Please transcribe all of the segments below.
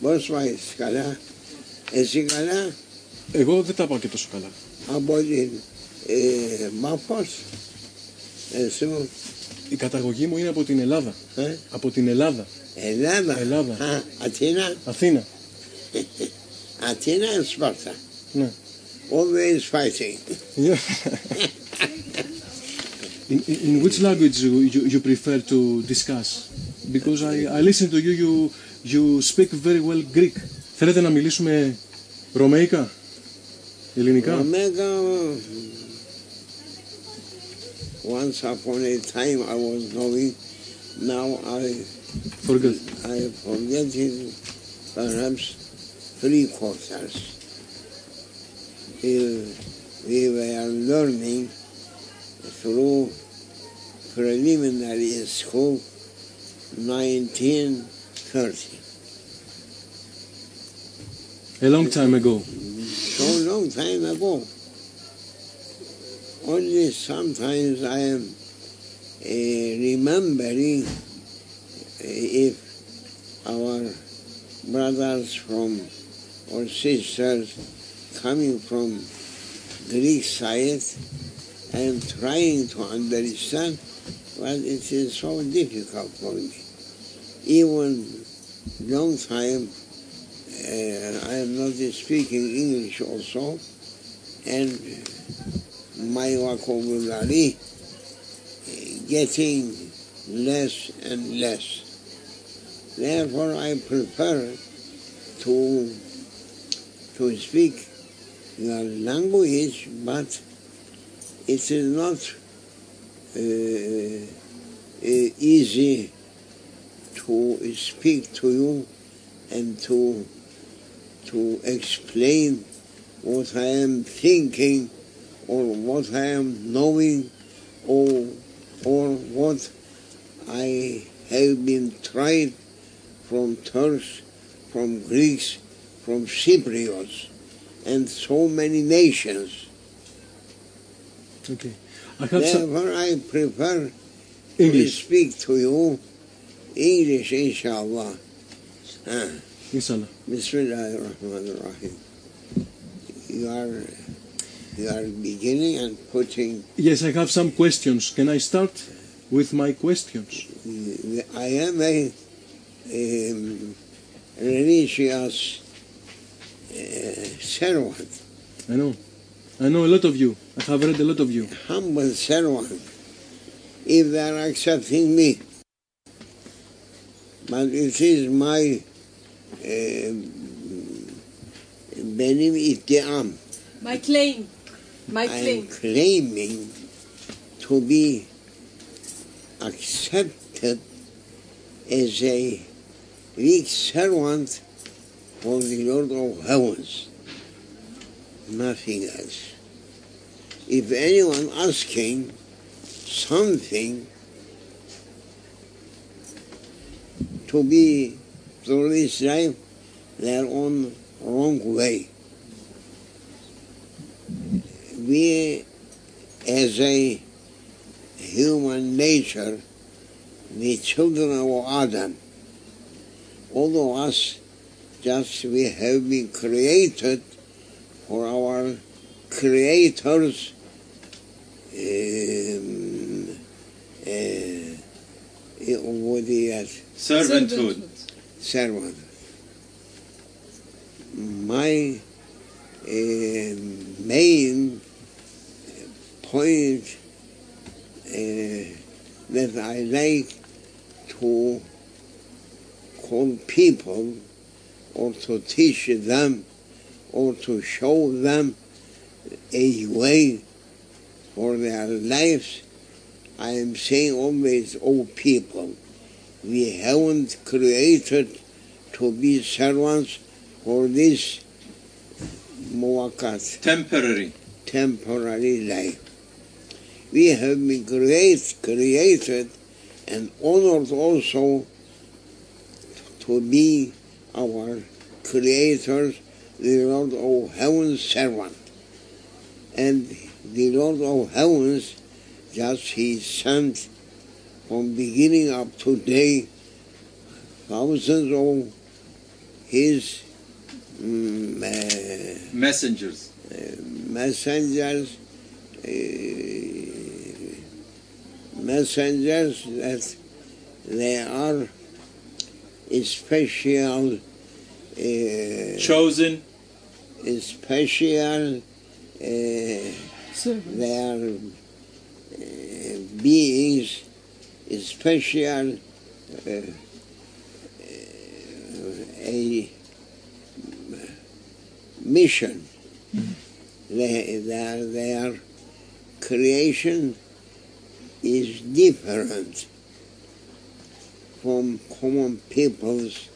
Πώς πάει καλά; Εσύ καλά; Εγώ δεν τα πάω και τόσο καλά. από την ε, Μάφος. Εσύ Η καταγωγή μου είναι από την Ελλάδα. ε, Από την Ελλάδα. Ελλάδα; Ελλάδα. Α, Αθήνα; Αθήνα. Αθήνα and Sparta. Ναι. Always fighting. Yeah. in, in in which language you, you, you prefer to discuss? Because I, I listen to you, you, you speak very well Greek. Θέλετε να μιλήσουμε ρωμαϊκά, ελληνικά. Omega. Once upon a time I was knowing. Now I Forget. I forget it perhaps three quarters. We, we were learning through preliminary school 1930. A long time ago. So long time ago. Only sometimes I am uh, remembering uh, if our brothers from or sisters coming from Greek side and trying to understand, but it is so difficult for me. Even long time I am not speaking English also, and my vocabulary getting less and less. Therefore, I prefer to to speak your language, but it is not uh, uh, easy to speak to you and to to explain what I am thinking or what I am knowing or or what I have been tried from Turks, from Greeks, from Cypriots, and so many nations. Okay. I some Therefore, I prefer to speak to you English, inshallah. Ah. Inshallah. Bismillah. You are, you are beginning and putting, Yes, I have some questions. Can I start with my questions? I am a um, religious uh, servant, I know. I know a lot of you. I have read a lot of you. humble servant, if they are accepting me. But it is my uh, benim iddiam. My claim. My claim. claiming to be accepted as a weak servant for the Lord of heavens. Nothing else. If anyone asking something to be through this life, their own wrong way. We, as a human nature, the children of Adam, all of us, just we have been created for our Creator's um, uh, ubudiyet, Servanthood. servant. My uh, main point uh, that I like to call people or to teach them or to show them a way for their lives. I am saying always, oh people, we haven't created to be servants for this muwakat, Temporary. temporary life. We have been create, created and honored also to be our Creator's, the Lord of Heaven's servant. And the Lord of Heavens, just He sent from beginning up to today thousands of his mm, uh, Messengers. messengers, uh, messengers that they are special, uh, Chosen. special, uh, they are uh, beings, special, uh, uh, a mission. They, their, their creation is different from common people's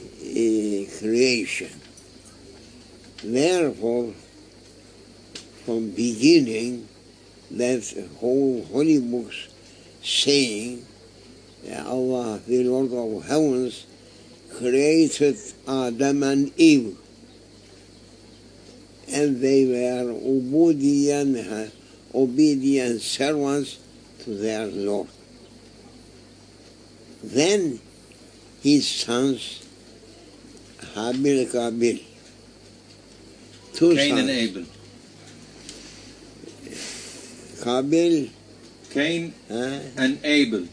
uh, creation. Therefore, from beginning, that whole holy books saying that Allah, the Lord of heavens, created Adam and Eve and they were obedient, obedient servants to their Lord. Then his sons, Habil Kabil, two Cain sons, and Abel. Kabil Cain uh, and Abel.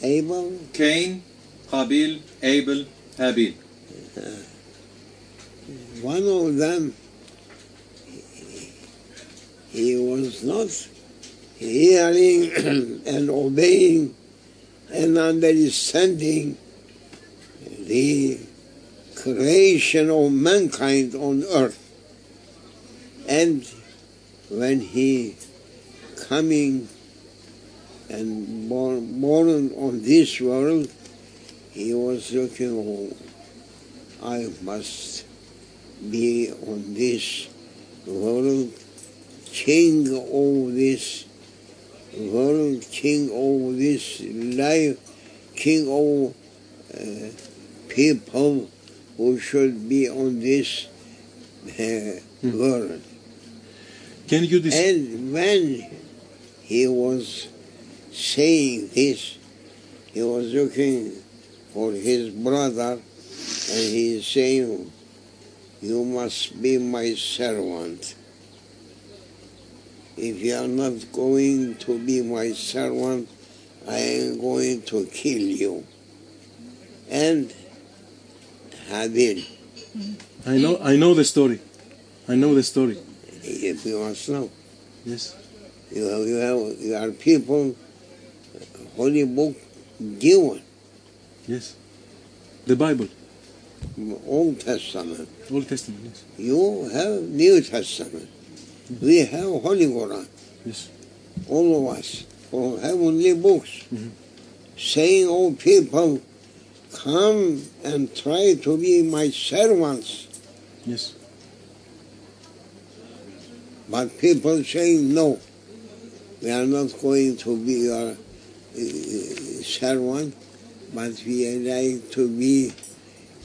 Abel, Cain, Qabil, Abel, Habil. one of them, he was not hearing and obeying and understanding the creation of mankind on earth. And when he coming and born, born on this world, he was looking, oh, I must be on this world, king of this world, king of this life, king of uh, people who should be on this uh, Hmm. world. Can you dis- And when he was saying this, he was looking for his brother and he is saying, You must be my servant. If you are not going to be my servant, I am going to kill you. And Habil, I know I know the story. I know the story. if you must know, Yes. You have, you have you are people, holy book given, Yes. The Bible, Old Testament. Old Testament. Yes. You have New Testament. We have Holy Quran. Yes. All of us from heavenly books, Mhm. saying, "Oh people, come and try to be my servants." Yes. But people saying, "No, we are not going to be your uh, servant, but we are like to be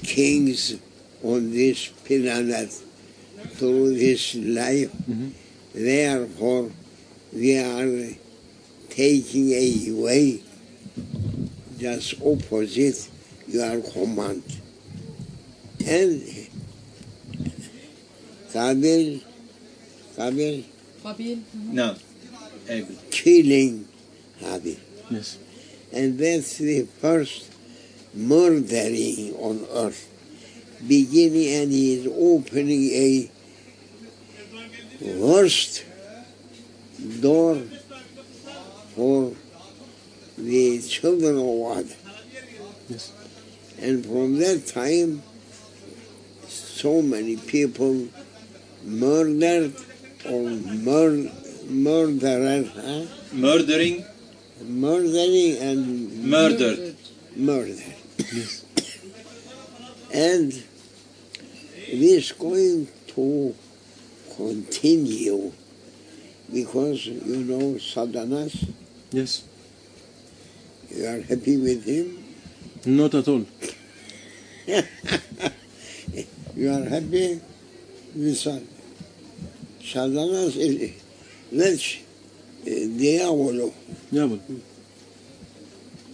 kings on this planet through this life." Mhm. Therefore, we are taking away just opposite your command. And Kabil, Kabil Qabil. No. Killing Habil. Yes. And that's the first murdering on earth. Beginning and he is opening a worst door for the children of Adam. Yes. And from that time, so many people murdered or mur- murderer, huh? Murdering, murdering and murdered. murder. Yes. And this going to continue because you know Sadanas, Yes. you are happy with him, Not at all. you are happy with Sad- Sadanas is that's uh, diavolo. Diavol.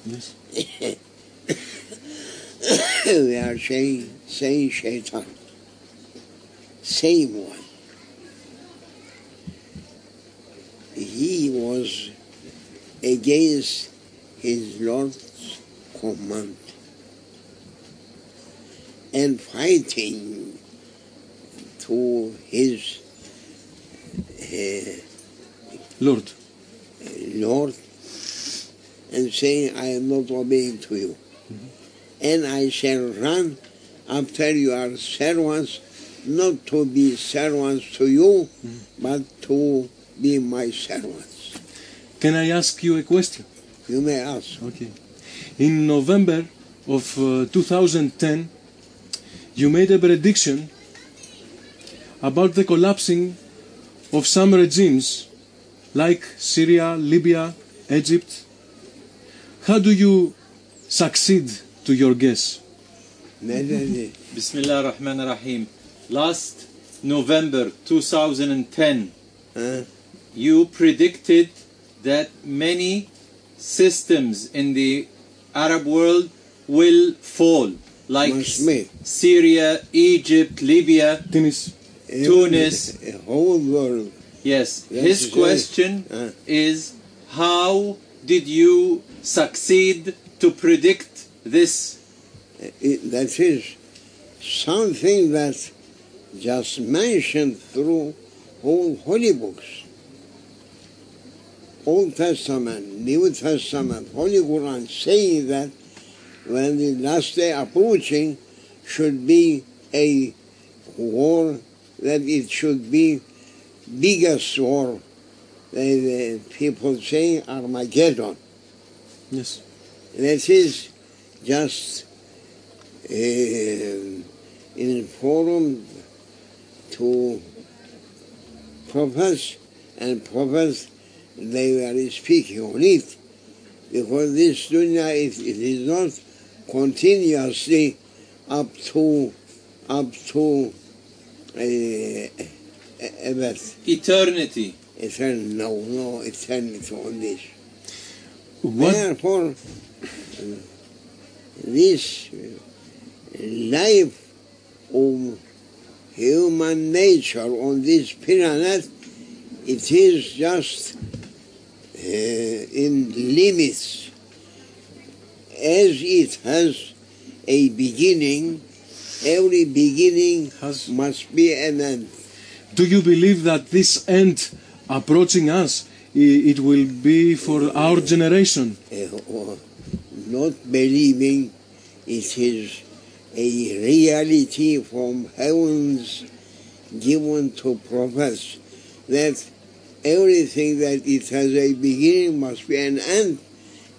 Yes. they are saying, saying shaitan. Same one. He was against his Lord's command and fighting to his uh, Lord. Lord and saying, I am not obeying to you. And I shall run after your servants, not to be servants to you, but to be my servants. Can I ask you a question? You may ask. Okay. In November of uh, 2010, you made a prediction about the collapsing of some regimes like Syria, Libya, Egypt. How do you succeed to your guess? Medeni. Bismillah ar-Rahman ar-Rahim. Last November 2010, Huh? you predicted that many systems in the Arab world will fall, like Syria, Egypt, Libya. Tunis. Tunis. A whole world. Yes, his question Uh. is how did you succeed to predict this? It, that is something that just mentioned through whole holy books. Old Testament, New Testament, Holy Quran saying that when the last day approaching should be a war, that it should be biggest war. The, the people saying Armageddon. Yes. That is just uh, informed to prophets and prophets they were speaking on it because this dunya it, it is not continuously up to up to uh, uh, Eternity. eternal no no eternity on this What? Therefore, this life of human nature on this planet, it is just uh, in limits. As it has a beginning, every beginning Has- must be an end. Do you believe that this end approaching us, it will be for our generation? uh, not believing it is a reality from heavens given to prophets that everything that it has a beginning must be an end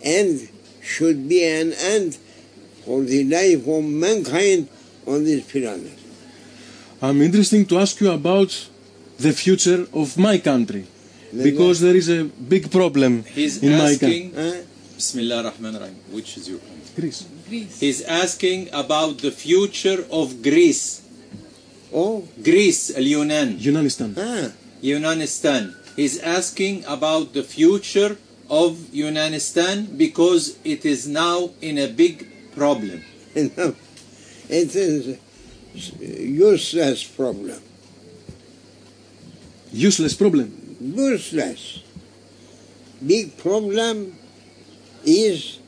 and should be an end for the life of mankind on this planet. I'm interested to ask you about the future of my country because there is a big problem He's in my country. asking, Bismillah ar-Rahman ar-Rahim, which is your point? Greece. Greece. He's asking about the future of Greece. Oh, Greece, al-Yunan, Yunanistan. ah, Yunanistan. He's asking about the future of Yunanistan because it is now in a big problem. no, it is useless problem. Useless problem. useless. Big problem is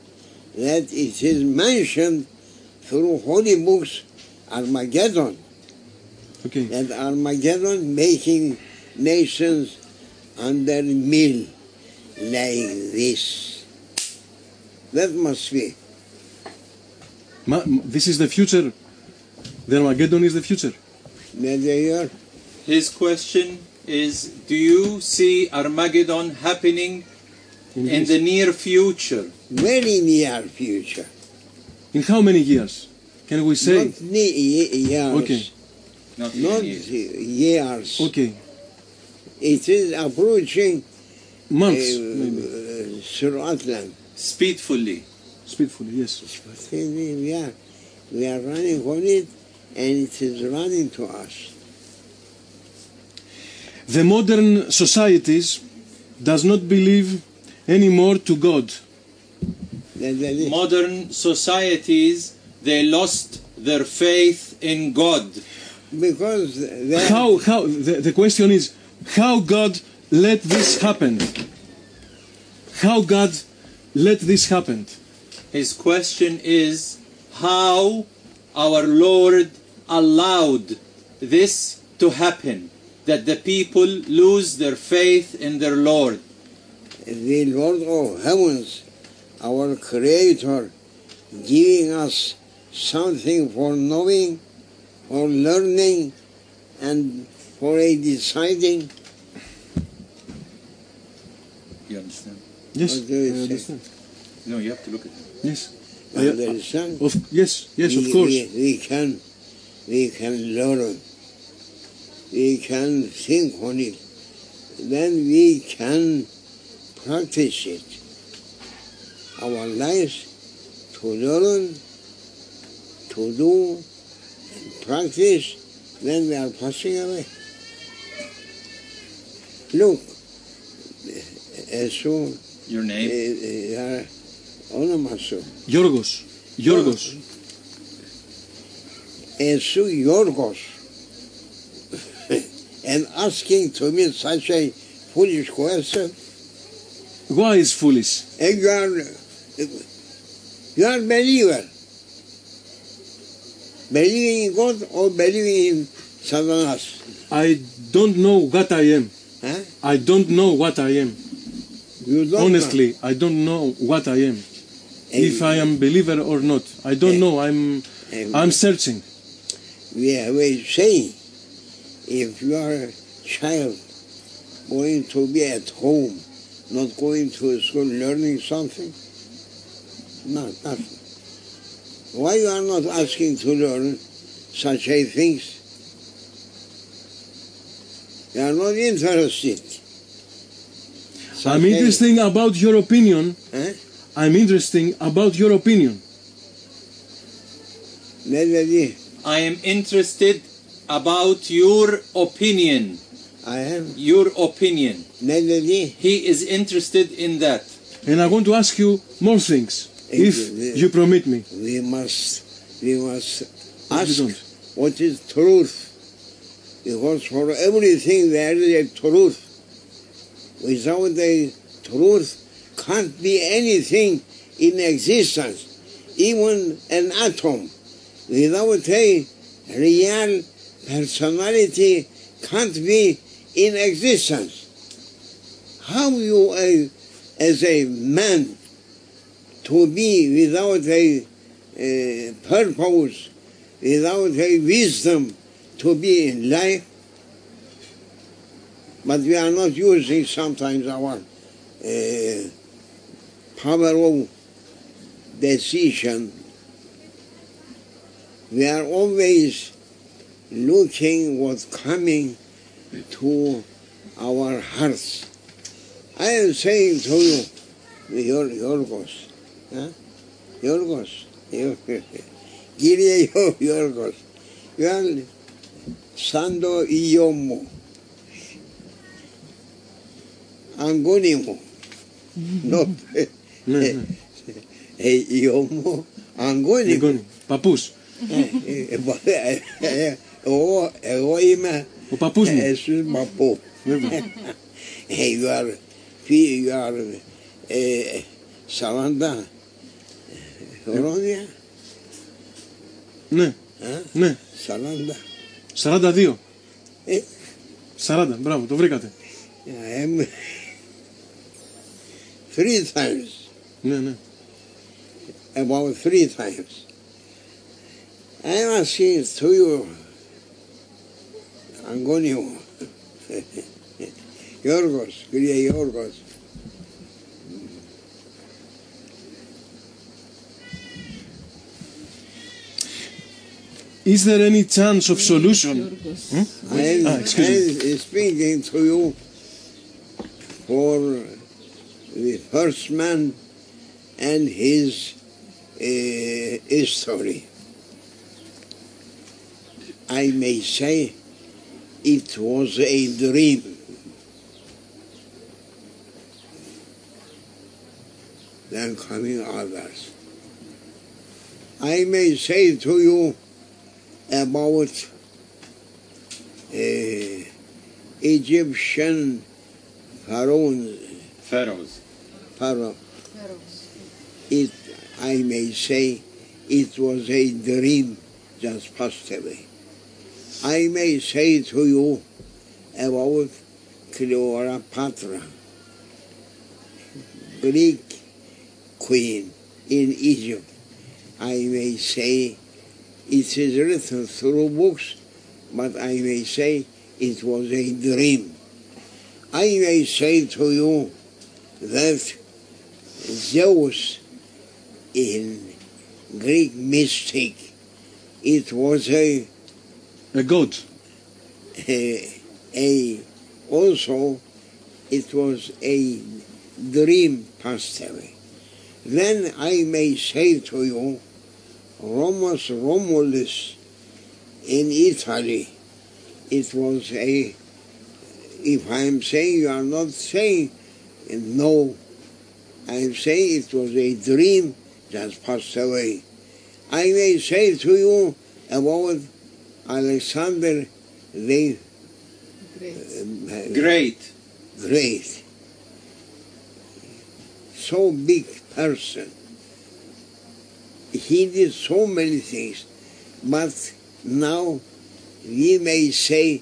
that it is mentioned through holy books Armageddon, Okay. that Armageddon making nations under mill like this. That must be. Ma- this is the future. The Armageddon is the future. Medeor, His question is Do you see Armageddon happening In, in the near future? very near future. in how many years? Can we say? Not ne- ye- years. Okay. Not, Not years. years. Okay. It is approaching Months, uh, maybe. uh, through Atlant. Speedfully. Speedfully, yes. But we are, we are running on it and it is running to us. The modern societies does not believe anymore to God. That- that is- Modern societies they lost their faith in God. Because they How, how, the, the question is, how God let this happen? How God let this happen? His question is how our Lord allowed this to happen, that the people lose their faith in their Lord. the Lord of heavens, our Creator, giving us something for knowing, for learning, and for a deciding. You understand? Yes, What do you I say? understand. No, you have to look at it. Yes, I- Understand? of, yes, yes, of course. We, we can, we can learn, we can think on it, then we can practice it. Our lives to learn, to do, practice, then we are passing away. Look, so your name, uh, uh, Onomaso. Yorgos. Yorgos. Esou Yorgos and asking to me such a foolish question. Why is foolish? And you are, you are believer. Believing in God or believing in Satanas? I don't know what I am. Huh? I don't know what I am. Honestly, know. I don't know what I am. And if I am believer or not. I don't and, know. I'm, I'm searching we have a saying if you are a child going to be at home not going to school learning something no nothing why you are not asking to learn such a things you are not interested I'm Such a- interesting about your opinion. Eh? I'm interesting about your opinion. dedi I am interested about your opinion. I am Your opinion. He is interested in that. And I want to ask you more things. If you. you permit me. we must we must ask don't. what is truth. Because for everything there is a truth. Without the truth can't be anything in existence, even an atom. Without a real personality can't be in existence. How you uh, as a man to be without a uh, purpose, without a wisdom to be in life. But we are not using sometimes our uh, power of decision. They are always looking what's coming to our hearts. I am saying to you, your Yorgos, huh? Yorgos, Kyrie Yorgos, you are Sando Iyomo, Angonimo, not mm-hmm. Iyomo, Angonimo. Papus. Παππούς. Ε, ε, ε, ε, Εγώ, εγώ είμαι Ο παππούς μου. εσείς παππού. Βέβαια. Ε, you are, you are ε, 40 χρόνια, Ναι, ε, ναι. 40. 42. Ε. 40, μπράβο, το βρήκατε. I am three times, Ναι, ναι. about three times. I am Emma, sí, you, tuyo. Angonio. Yorgos, quería Yorgos. Is there any chance of solution? Hmm? I'm, ah, I'm speaking to you for the first man and his uh, history. I may say it was a dream. Then coming others. I may say to you about uh, Egyptian pharaohs, Pharaohs. pharaoh. It, I may say, it was a dream just passed away. I may say to you about Cleopatra, Greek queen in Egypt. I may say it is written through books, but I may say it was a dream. I may say to you that Zeus in Greek mystic, it was a, A god. a, also it was a dream passed away. Then I may say to you, Romulus Romulus in Italy, it was a, if I'm saying you are not saying no, I'm saying it was a dream that passed away. I may say to you about Alexander the uh, Great. great, so big person. He did so many things, but now we may say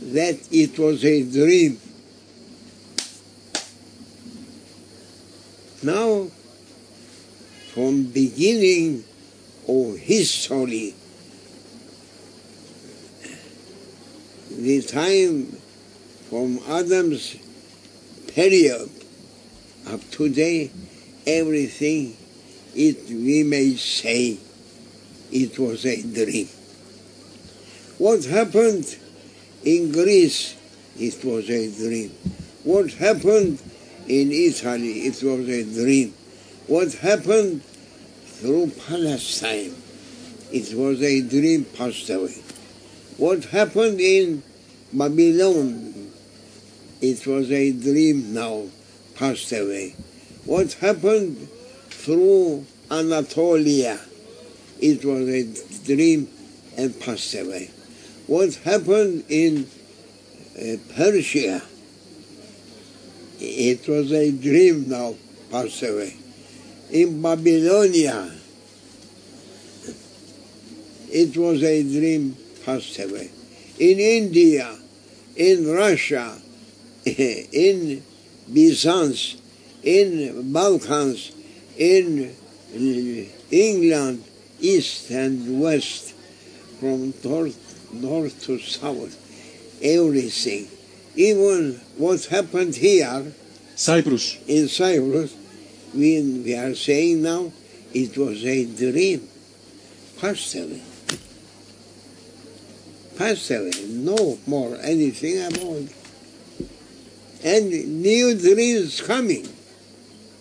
that it was a dream. Now, from beginning of history, the time from Adam's period up to today, everything it we may say it was a dream. What happened in Greece, it was a dream. What happened in Italy, it was a dream. What happened through Palestine, it was a dream passed away. What happened in Babylon, it was a dream now passed away. What happened through Anatolia, it was a dream and passed away. What happened in uh, Persia, it was a dream now passed away. In Babylonia, it was a dream passed away. In India, in Russia, in Byzance, in Balkans, in England, east and west, from north, north to south, everything. Even what happened here Cyprus. in Cyprus, we, we are saying now, it was a dream, passed personally, no more anything about it. And new dreams coming.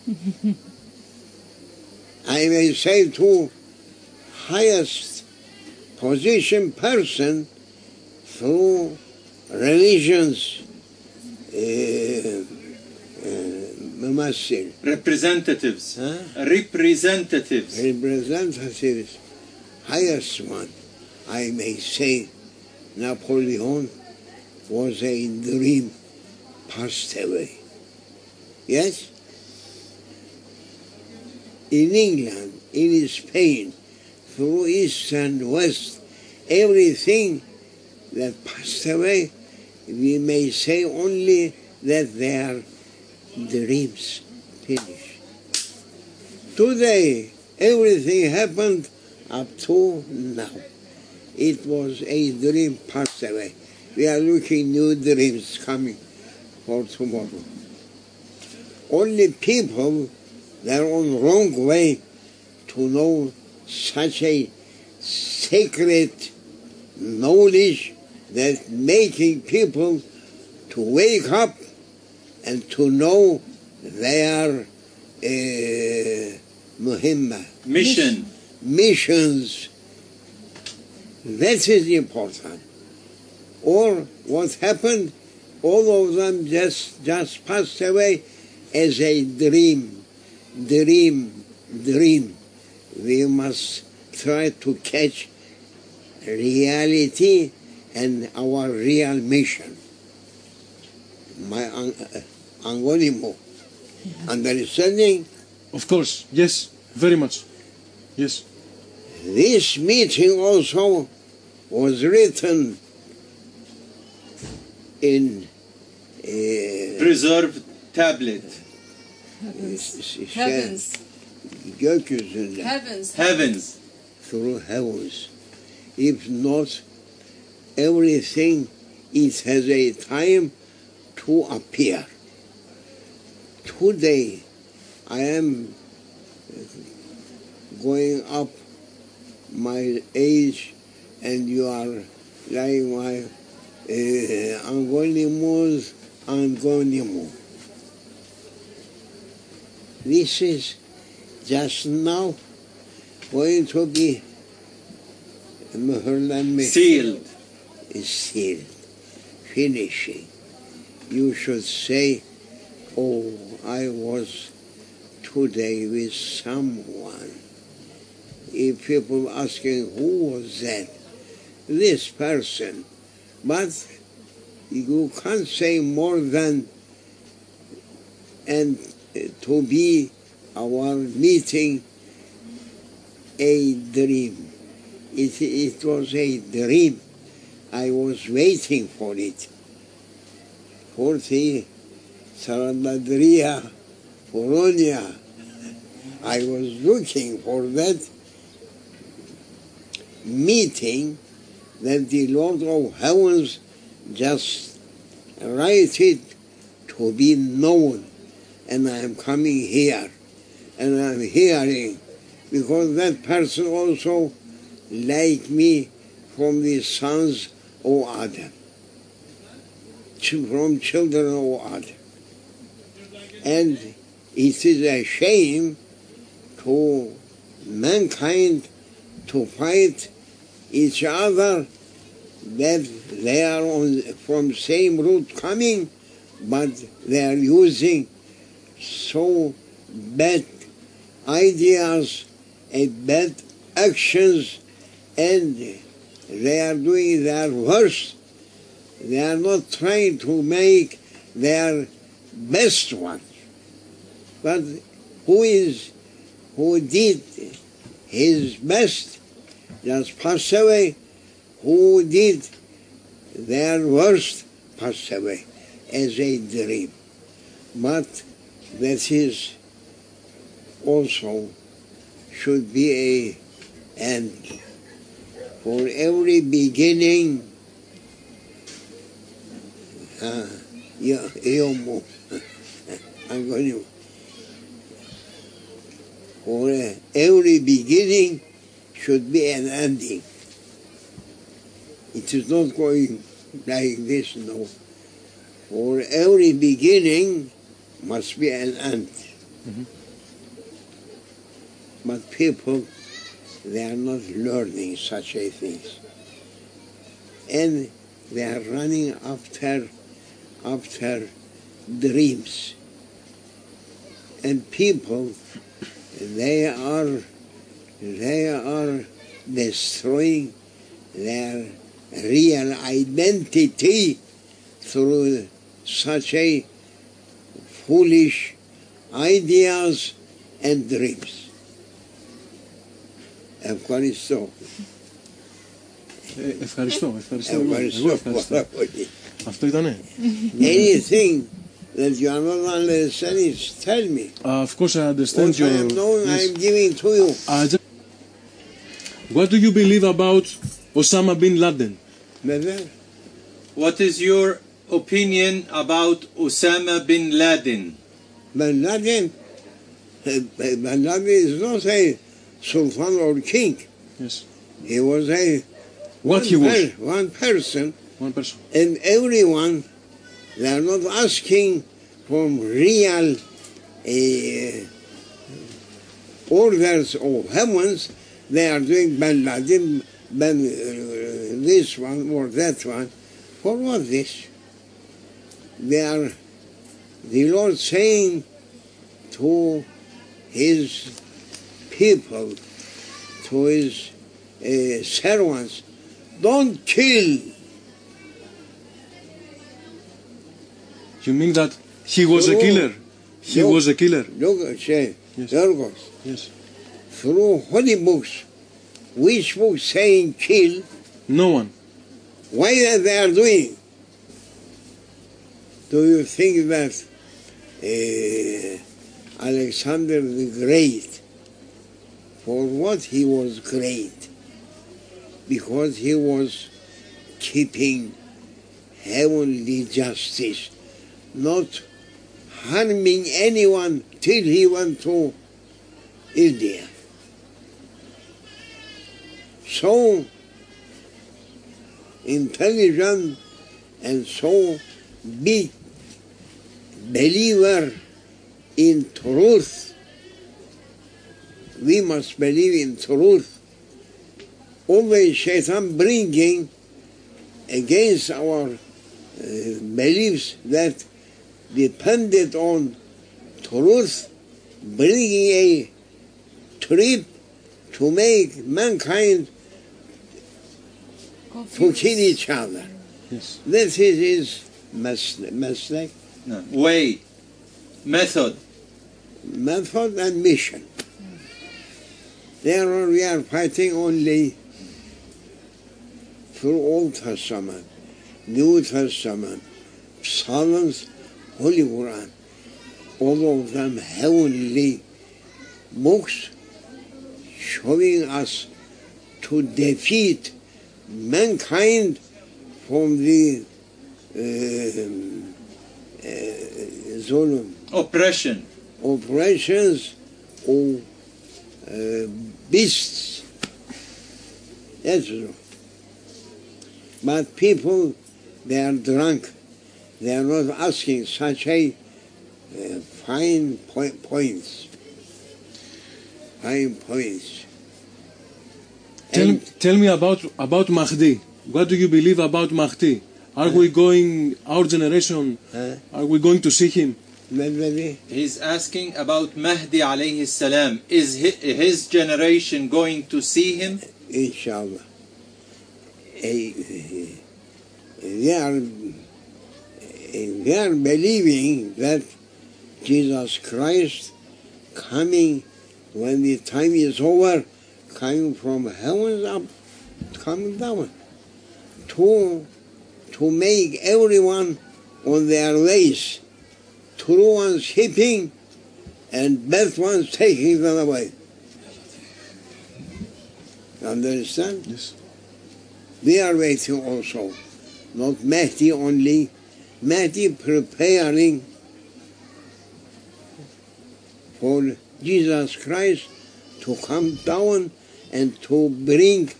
I may say to highest position person through religions uh, uh, representatives huh? representatives representatives highest one I may say Napoleon was a dream passed away. Yes? In England, in Spain, through east and west, everything that passed away, we may say only that they are dreams finished. Today, everything happened up to now. It was a dream passed away. We are looking new dreams coming for tomorrow. Only people that are on wrong way to know such a sacred knowledge that making people to wake up and to know their uh, muhimma, Mission. missions. That is important. Or what happened, all of them just, just passed away as a dream, dream, dream. we must try to catch reality and our real mission. My an- uh, Angonimo. Understanding Of course, yes, very much. Yes. This meeting also was written in uh, Preserved tablet. Heavens. gökyüzünde Heavens. Heavens. through heavens. If not, everything it has a time to appear. Today, I am going up my age, and you are like my uh, Angonimus Angonimo. This is just now going to be. Sealed. Is sealed. Finishing. You should say, oh, I was today with someone. If people asking who was that, this person. But you can't say more than and to be our meeting a dream. It, it was a dream. I was waiting for it. For Forty Saranadria, Polonia. I was looking for that meeting that the Lord of Heavens just write it to be known. And I am coming here. And I am hearing because that person also like me from the sons of Adam, from children of Adam. And it is a shame to mankind to fight each other that they are on, from same root coming, but they are using so bad ideas and bad actions and they are doing their worst. They are not trying to make their best one. But who is, who did his best just passed away. Who did their worst passed away as a dream. But that is also should be a end. For every beginning, uh, I'm going to, for uh, every beginning should be an ending. It is not going like this, no. For every beginning must be an end. Mm-hmm. But people, they are not learning such a things. And they are running after, after dreams. And people, they are, they are destroying their real identity through such a foolish ideas and dreams. Ευχαριστώ. Ε, ευχαριστώ, ευχαριστώ. εγώ. Ευχαριστώ Εγώ ευχαριστώ. πάρα πολύ. Αυτό ήτανε. Anything that you are not understanding, tell me. Uh, of course I understand What I your... am knowing, I yes. am giving to you. Uh, just- what do you believe about Osama bin Laden? What is your opinion about Osama bin Laden? Bin Laden, eh, eh, bin Laden is not a sultan or king. Yes. He was a what he was one person. One person. And everyone, they are not asking from real uh, orders of heavens they are doing Bin Laden, Ben, uh, this one or that one. For what this? They are the Lord saying to his people to his uh, servants, don't kill. You mean that he was a killer? He No. was a killer. Look, say, Yes. Yorgos, Yes. Through holy books, which book saying kill, No one. why are they are doing? Do you think that uh, Alexander the Great, for what he was great? Because he was keeping heavenly justice, not harming anyone till he went to India. So intelligent and so big believer in truth. We must believe in truth. Always Shaitan bringing against our uh, beliefs that depended on truth, bringing a trip to make mankind to kill each other. Yes. This is his mistake, No. Way, method. method and mission. There we are fighting only through Old Testament, New Testament, Psalms, Holy Quran. All of them heavenly books showing us to defeat mankind from the um, uh, Zulum Oppression. operations of uh, beasts. That's all. But people, they are drunk. They are not asking such a uh, fine po- points. Fine points. Tell, tell me about about Mahdi. What do you believe about Mahdi? Are we going, our generation, uh, are we going to see him? maybe He's asking about Mahdi alayhi salam. Is hi- his generation going to see him? inshallah. Eh, They are, they are believing that Jesus Christ coming when the time is over, coming from heavens up, coming down, to, to make everyone on their ways, true ones keeping and bad ones taking them away. Understand? Yes. We are waiting also, not Mahdi only, Mahdi preparing for Jesus Christ to come down and to bring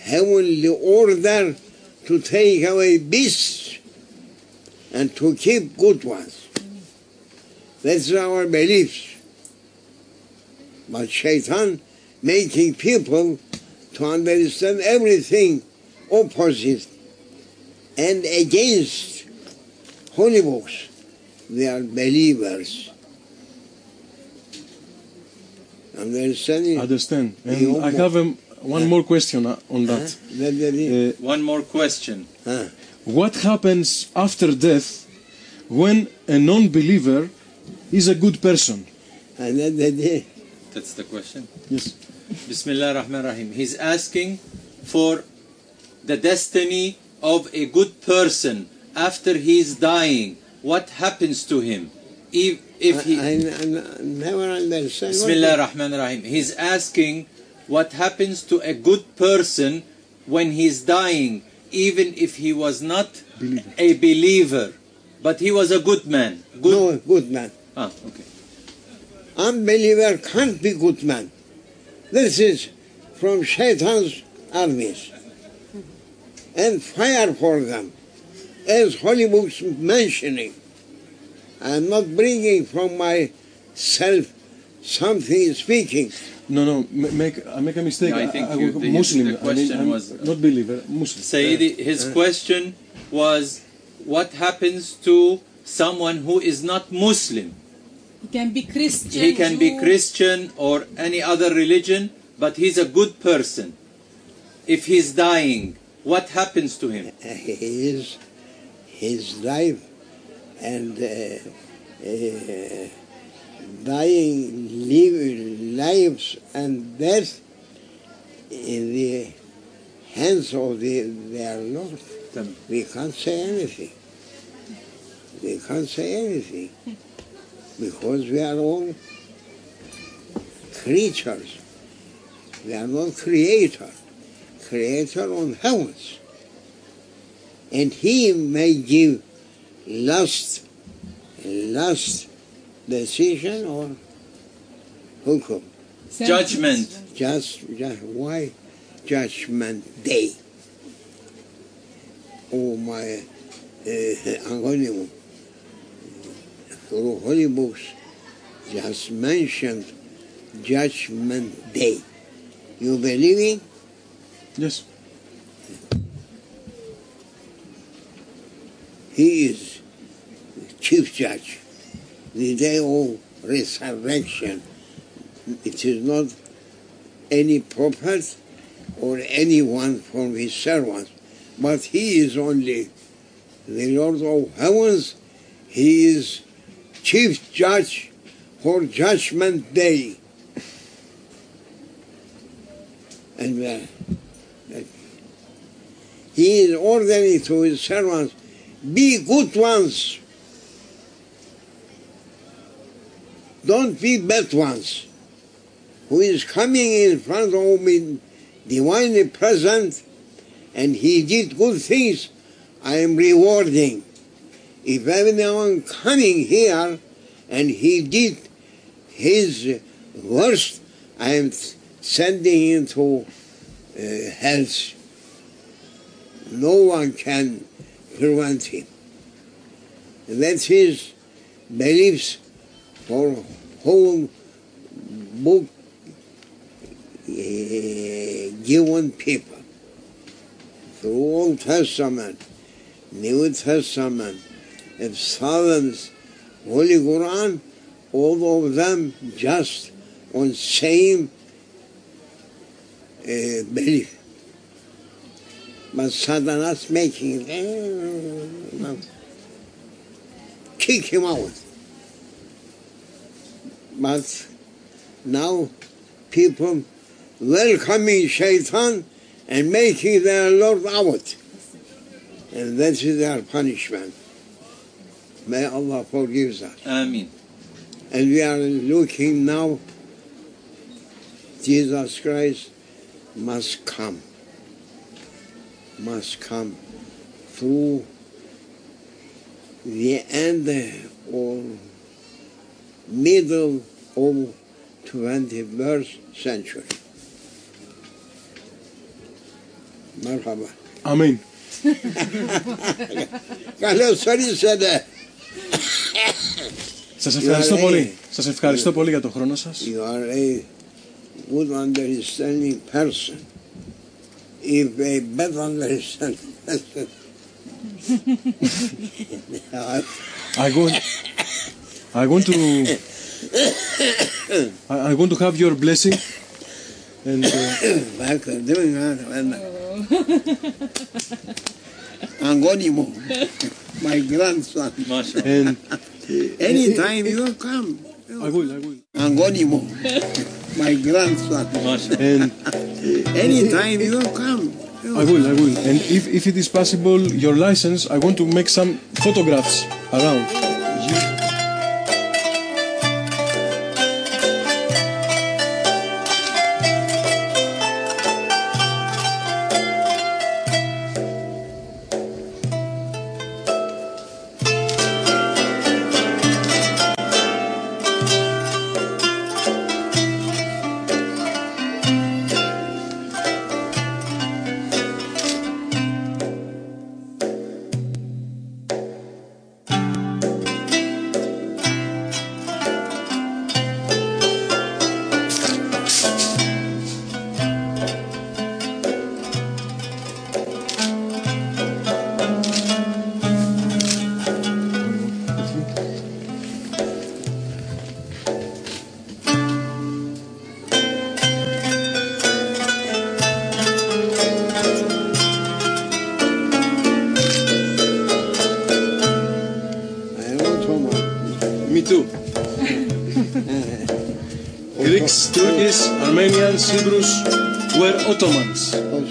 heavenly order to take away beasts and to keep good ones. That's our beliefs. But Shaitan making people to understand everything opposite and against holy books. They are believers. Understanding? Understand. And I have um, one more question on that. That- that is- Uh, One more question. huh? what happens after death when a non-believer is a good person? That- that is- the question. Yes. Bismillah ar-Rahman ar-Rahim. He's asking for the destiny of a good person after he's dying. What happens to him? If, if he... I, I, I never understand. Bismillah. He's asking what happens to a good person when he's dying, even if he was not Believer. a believer, but he was a good man. Good. No, good man. Ah, okay. Unbeliever can't be good man. This is from Shaitan's armies. And fire for them. As Holy Books mentioning. I'm not bringing from myself something speaking. No, no, make I make a mistake. No, I think I, you- was the- Muslim. the I mean, question I'm was- uh, not believer. Muslim. Sayyidi, uh, his uh. question was what happens to someone who is not Muslim? He can be Christian. He can be Christian or any other religion, but he's a good person. If he's dying, what happens to him? his his life and uh, uh, dying live, lives and death in the hands of the, their Lord. We can't say anything. We can't say anything because we are all creatures. We are not creator. Creator on heavens. And he may give last, last decision or hukum. Judgment. Just, just why judgment day? Oh my, uh, through Holy Books, just mentioned judgment day. You believe it? Yes. He is chief judge. The day of resurrection. It is not any prophet or anyone from his servants, but he is only the Lord of heavens. He is chief judge for judgment day. And uh, he is ordering to his servants, be good ones. Don't be bad ones. Who is coming in front of me, divinely present, and he did good things, I am rewarding. If anyone coming here and he did his worst, I am sending him to uh, hell. No one can prevent him. That's his beliefs for whole book uh, given people through Old Testament, New Testament, and Psalms, Holy Quran, all of them just on same uh, belief. But Satanas making uh, kick him out. But now people welcoming Shaitan and making their Lord out. And that is their punishment. May Allah forgive us. Amen. And we are looking now, Jesus Christ must come, must come through the end or middle of 21st century. Merhaba. Αμήν. Καλώς ορίσατε. Σας ευχαριστώ πολύ. Σας ευχαριστώ πολύ για τον χρόνο σας. You are a good understanding person. If a bad understanding person. I want, I want to, I, I want to have your blessing. And uh, Back. Angonimo, my grandson. MashaAllah. and Anytime you will come. I will, I will. Angonimo, my grandson. MashaAllah. And Anytime you will come. I will, I will. And if, if it is possible, your license, I want to make some photographs around.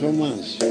You,